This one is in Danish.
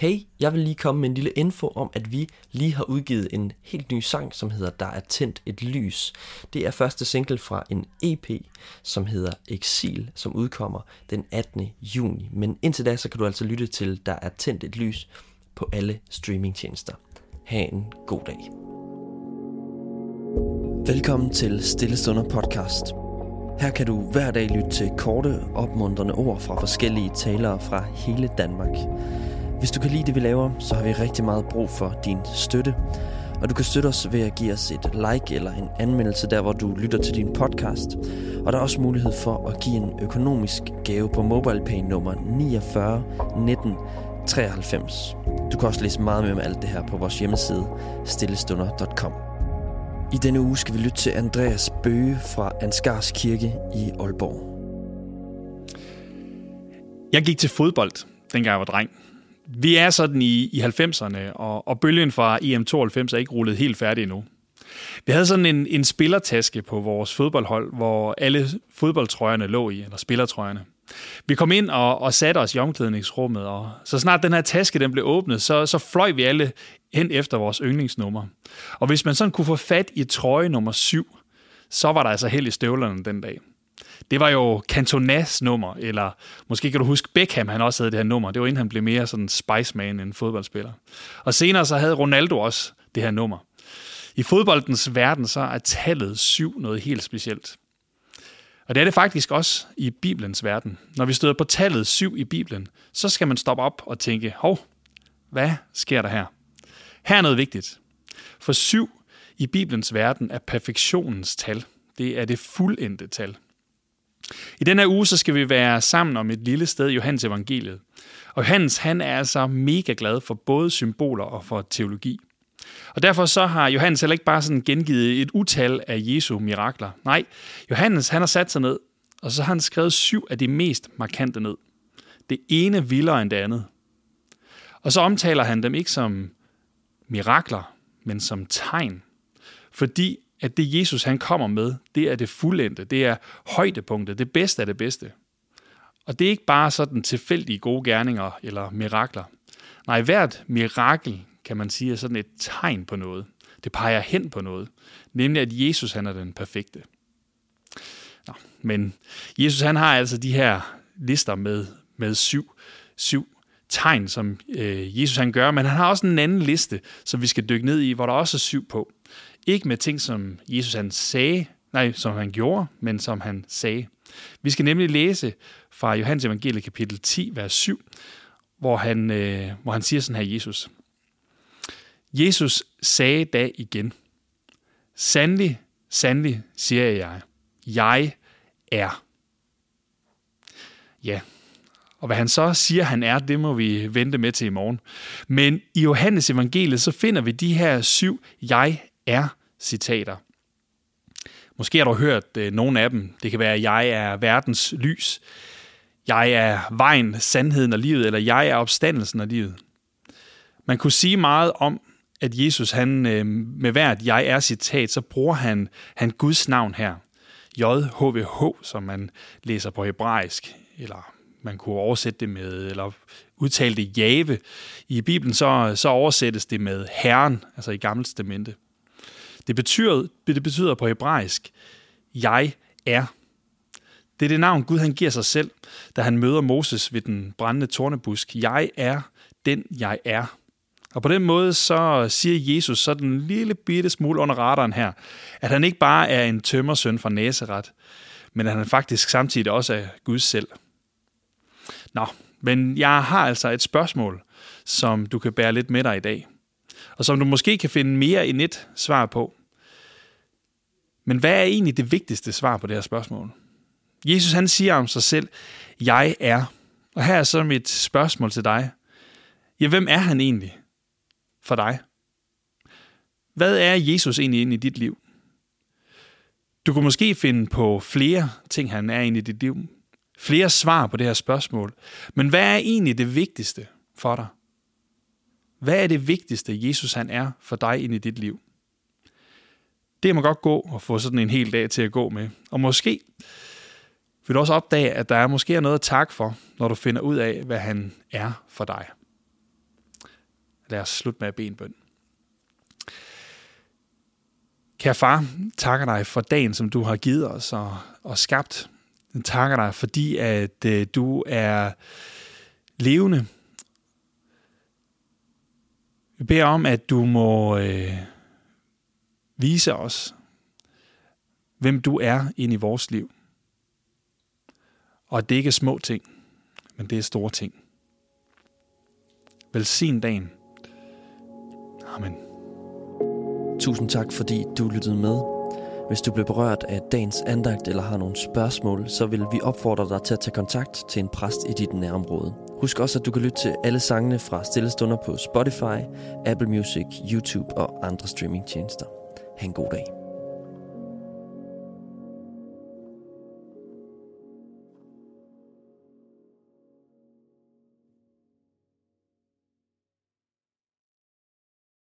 Hey, jeg vil lige komme med en lille info om, at vi lige har udgivet en helt ny sang, som hedder Der er tændt et lys. Det er første single fra en EP, som hedder Exil, som udkommer den 18. juni. Men indtil da, så kan du altså lytte til Der er tændt et lys på alle streamingtjenester. Ha' en god dag. Velkommen til Stillestunder podcast. Her kan du hver dag lytte til korte, opmuntrende ord fra forskellige talere fra hele Danmark. Hvis du kan lide det, vi laver, så har vi rigtig meget brug for din støtte. Og du kan støtte os ved at give os et like eller en anmeldelse der, hvor du lytter til din podcast. Og der er også mulighed for at give en økonomisk gave på MobilePay nummer 49 19 93. Du kan også læse meget mere om alt det her på vores hjemmeside stillestunder.com. I denne uge skal vi lytte til Andreas Bøge fra Ansgars Kirke i Aalborg. Jeg gik til fodbold, dengang jeg var dreng. Vi er sådan i, i 90'erne, og, og bølgen fra EM92 er ikke rullet helt færdig endnu. Vi havde sådan en, en spillertaske på vores fodboldhold, hvor alle fodboldtrøjerne lå i, eller spillertrøjerne. Vi kom ind og, og satte os i omklædningsrummet, og så snart den her taske den blev åbnet, så, så fløj vi alle hen efter vores yndlingsnummer. Og hvis man sådan kunne få fat i trøje nummer 7, så var der altså held i støvlerne den dag. Det var jo Cantonas nummer, eller måske kan du huske Beckham, han også havde det her nummer. Det var inden han blev mere sådan Spiceman end fodboldspiller. Og senere så havde Ronaldo også det her nummer. I fodboldens verden så er tallet 7 noget helt specielt. Og det er det faktisk også i Bibelens verden. Når vi støder på tallet 7 i Bibelen, så skal man stoppe op og tænke, hov, hvad sker der her? Her er noget vigtigt. For 7 i Bibelens verden er perfektionens tal. Det er det fuldendte tal. I den her uge så skal vi være sammen om et lille sted i Johannes evangeliet. Og Johannes han er altså mega glad for både symboler og for teologi. Og derfor så har Johannes heller ikke bare sådan gengivet et utal af Jesu mirakler. Nej, Johannes han har sat sig ned, og så har han skrevet syv af de mest markante ned. Det ene vildere end det andet. Og så omtaler han dem ikke som mirakler, men som tegn. Fordi at det Jesus han kommer med, det er det fuldendte, det er højdepunktet, det bedste af det bedste. Og det er ikke bare sådan tilfældige gode gerninger eller mirakler. Nej, hvert mirakel, kan man sige, er sådan et tegn på noget. Det peger hen på noget. Nemlig, at Jesus han er den perfekte. Nå, men Jesus han har altså de her lister med, med syv, syv tegn, som øh, Jesus han gør, men han har også en anden liste, som vi skal dykke ned i, hvor der også er syv på. Ikke med ting, som Jesus han sagde, nej, som han gjorde, men som han sagde. Vi skal nemlig læse fra Johannes evangelie kapitel 10, vers 7, hvor han, øh, hvor han siger sådan her, Jesus. Jesus sagde da igen, Sandelig, sandelig, siger jeg, jeg er. Ja, og hvad han så siger, han er, det må vi vente med til i morgen. Men i Johannes evangeliet, så finder vi de her syv jeg er citater. Måske har du hørt øh, nogle af dem. Det kan være, jeg er verdens lys. Jeg er vejen, sandheden og livet, eller jeg er opstandelsen og livet. Man kunne sige meget om, at Jesus, han øh, med hvert jeg er citat, så bruger han, han Guds navn her. JHVH, som man læser på hebraisk, eller man kunne oversætte det med, eller udtale det Jave. I Bibelen så, så oversættes det med Herren, altså i Gamle Testamente. Det betyder, det betyder på hebraisk, jeg er. Det er det navn, Gud han giver sig selv, da han møder Moses ved den brændende tornebusk. Jeg er den, jeg er. Og på den måde så siger Jesus sådan en lille bitte smule under radaren her, at han ikke bare er en tømmersøn fra Nazareth, men at han faktisk samtidig også er Gud selv. Nå, men jeg har altså et spørgsmål, som du kan bære lidt med dig i dag, og som du måske kan finde mere end et svar på. Men hvad er egentlig det vigtigste svar på det her spørgsmål? Jesus han siger om sig selv, jeg er. Og her er så mit spørgsmål til dig. Ja, hvem er han egentlig for dig? Hvad er Jesus egentlig inde i dit liv? Du kunne måske finde på flere ting, han er inde i dit liv. Flere svar på det her spørgsmål. Men hvad er egentlig det vigtigste for dig? Hvad er det vigtigste, Jesus han er for dig ind i dit liv? Det må godt gå og få sådan en hel dag til at gå med. Og måske vil du også opdage, at der er måske noget at takke for, når du finder ud af, hvad han er for dig. Lad os slutte med at bede en bøn. Kære far, takker dig for dagen, som du har givet os og, og skabt. Jeg takker dig, fordi at øh, du er levende. Vi beder om, at du må øh, vise os, hvem du er ind i vores liv. Og at det ikke er små ting, men det er store ting. Velsign dagen. Amen. Tusind tak, fordi du lyttede med. Hvis du blev berørt af dagens andagt eller har nogle spørgsmål, så vil vi opfordre dig til at tage kontakt til en præst i dit nærområde. Husk også, at du kan lytte til alle sangene fra Stillestunder på Spotify, Apple Music, YouTube og andre streamingtjenester. Ha' en god dag.